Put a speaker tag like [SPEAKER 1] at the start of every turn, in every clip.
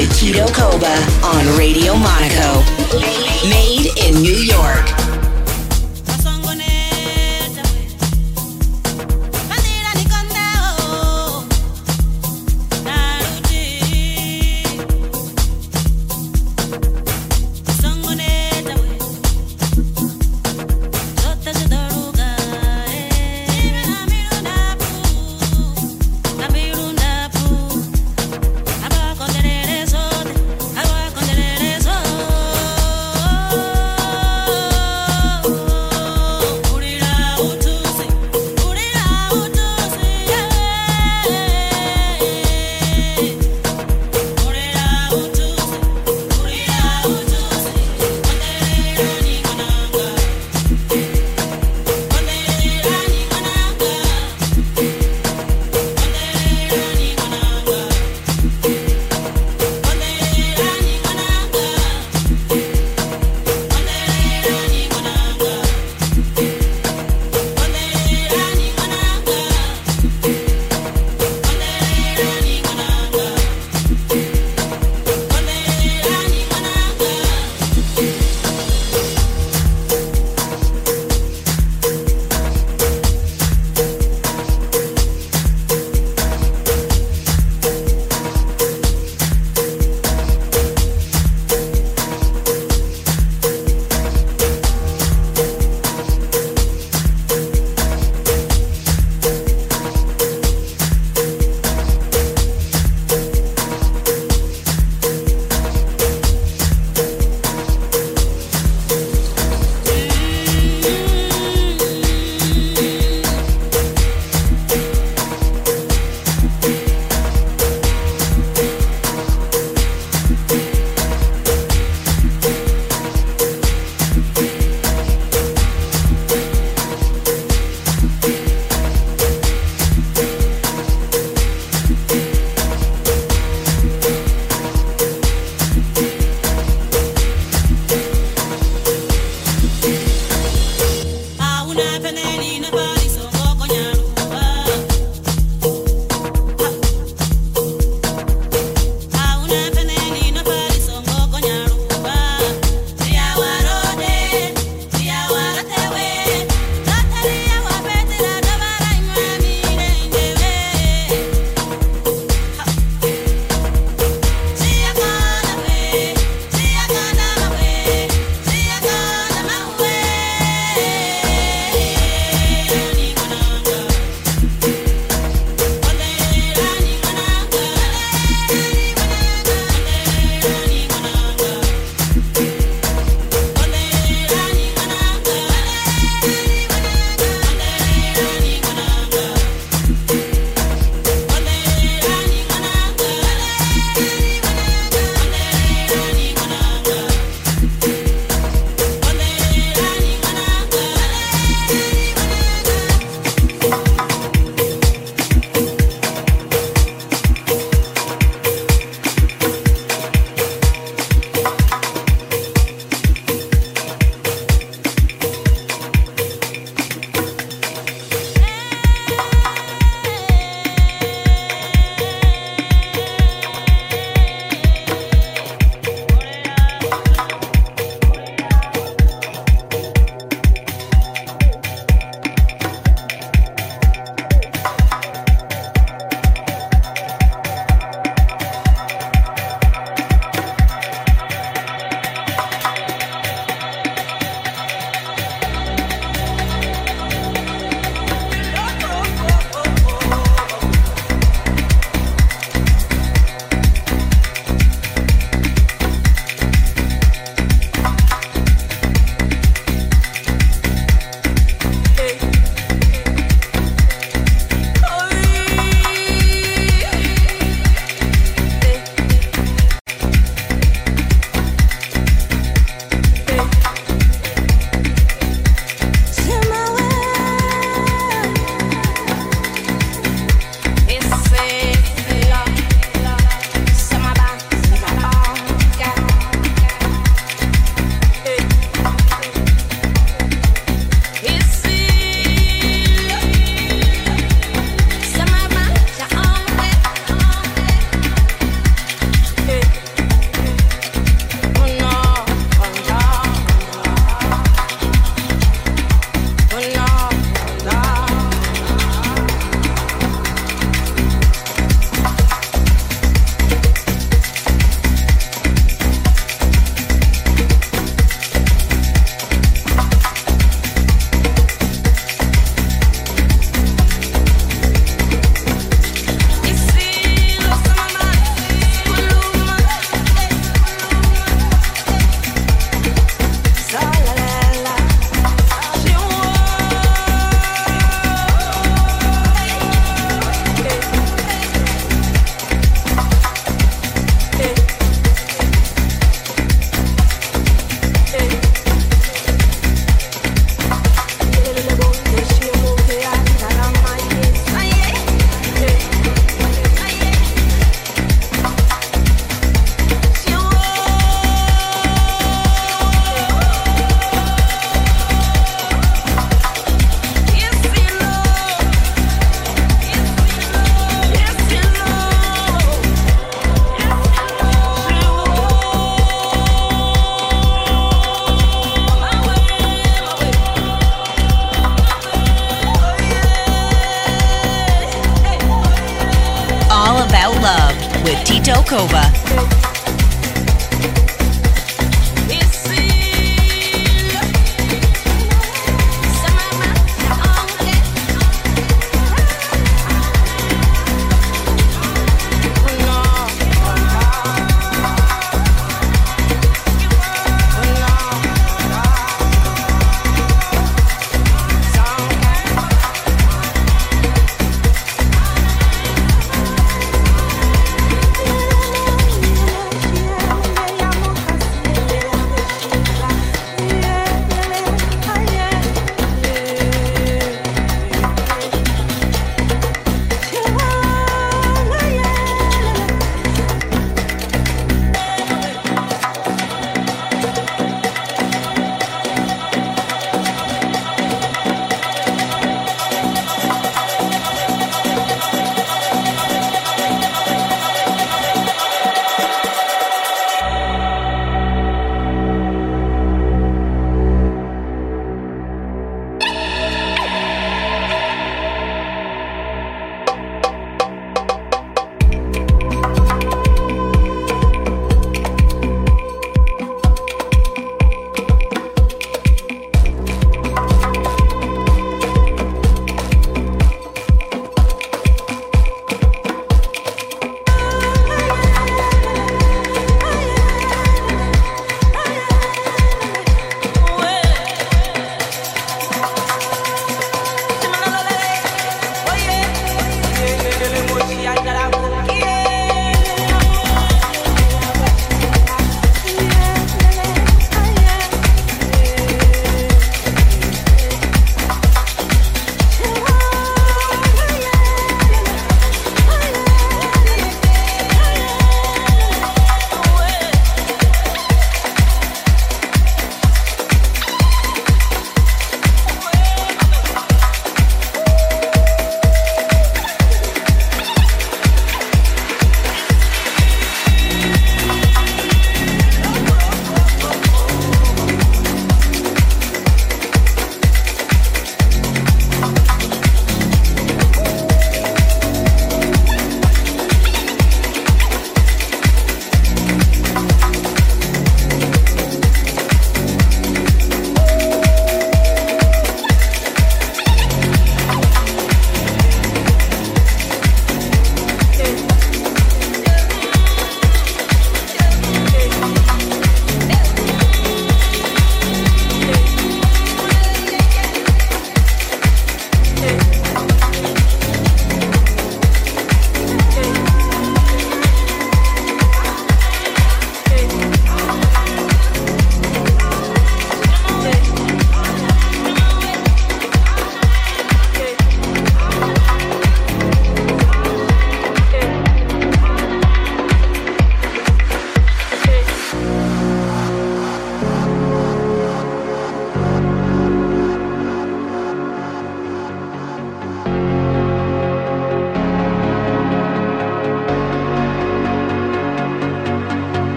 [SPEAKER 1] with Tito Koba on Radio Monaco. Made in New York.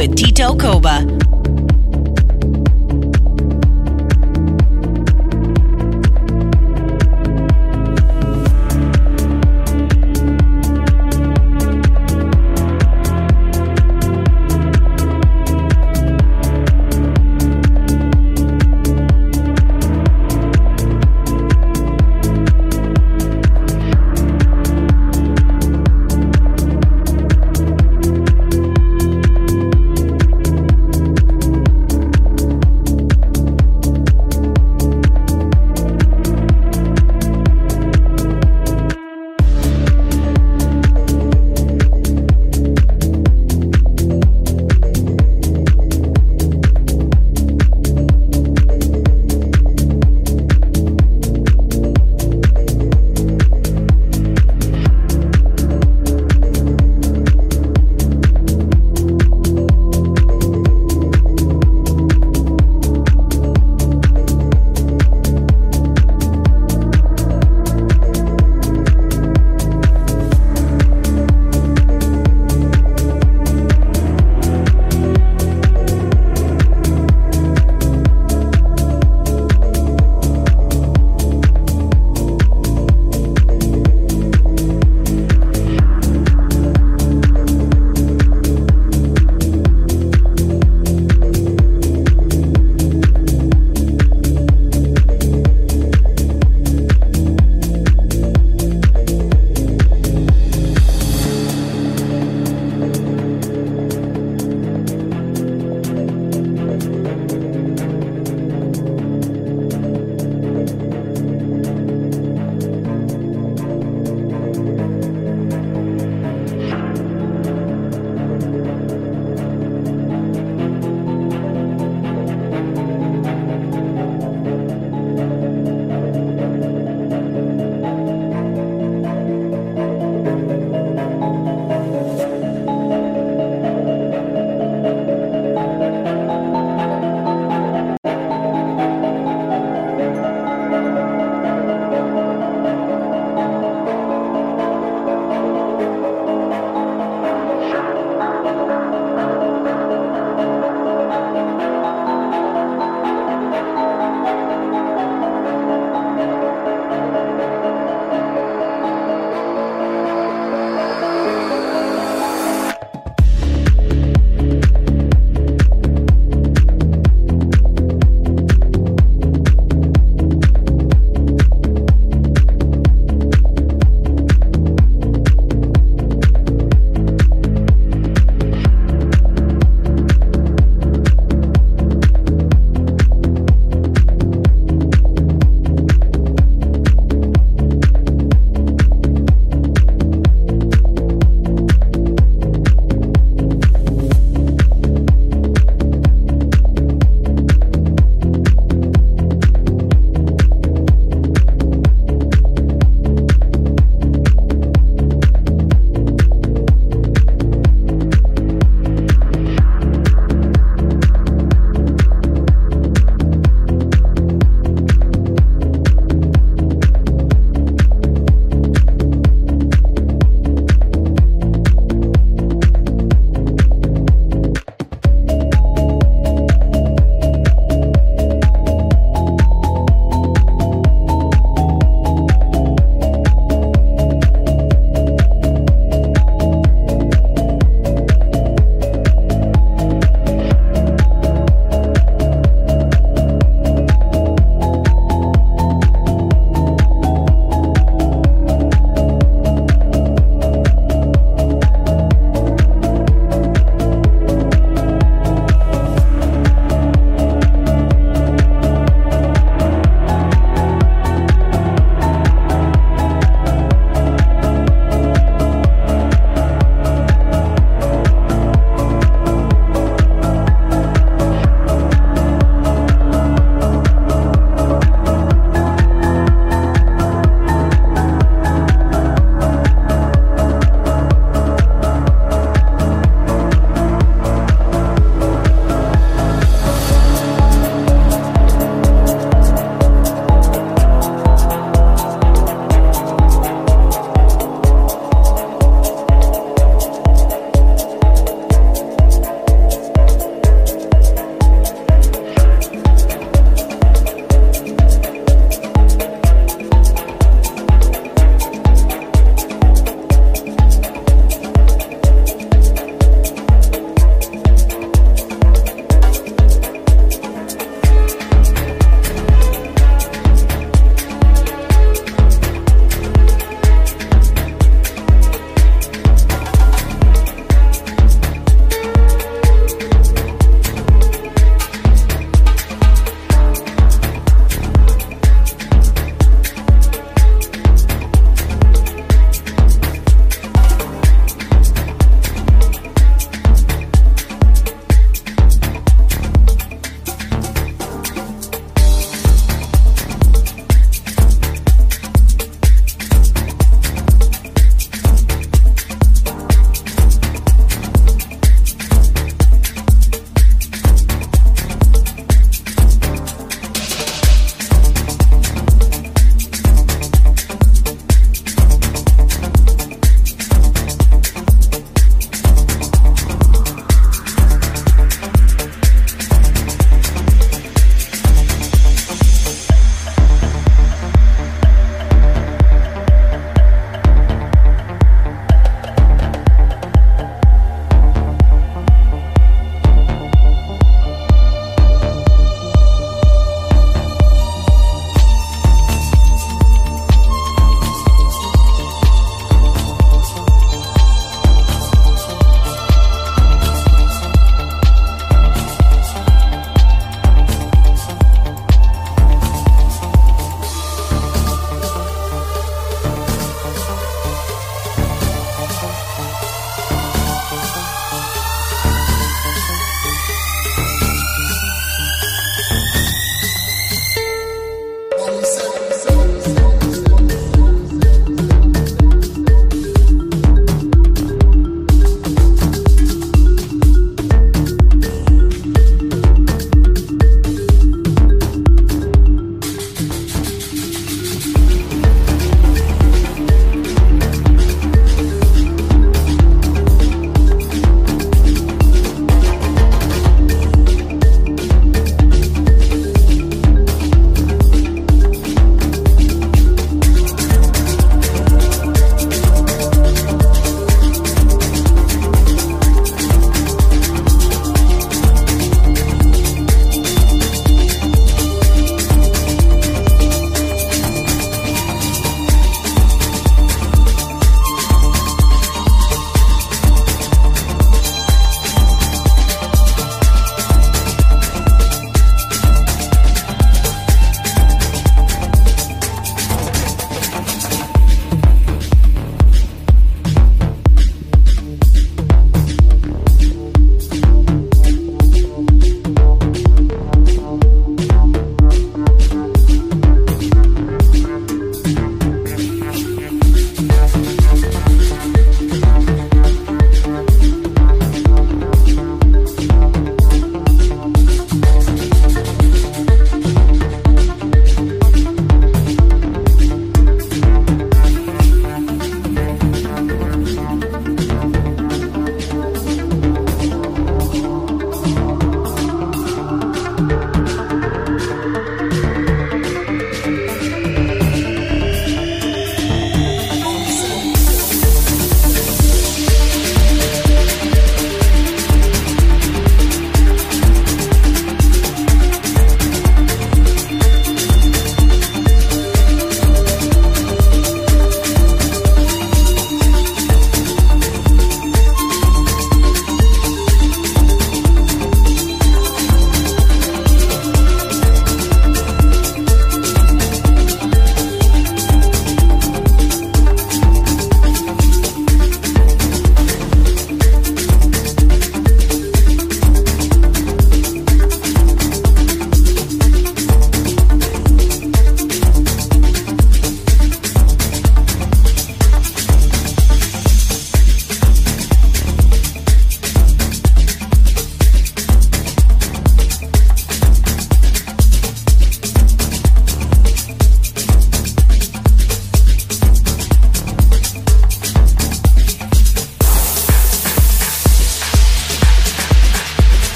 [SPEAKER 2] With Tito Koba.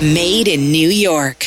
[SPEAKER 2] Made in New York.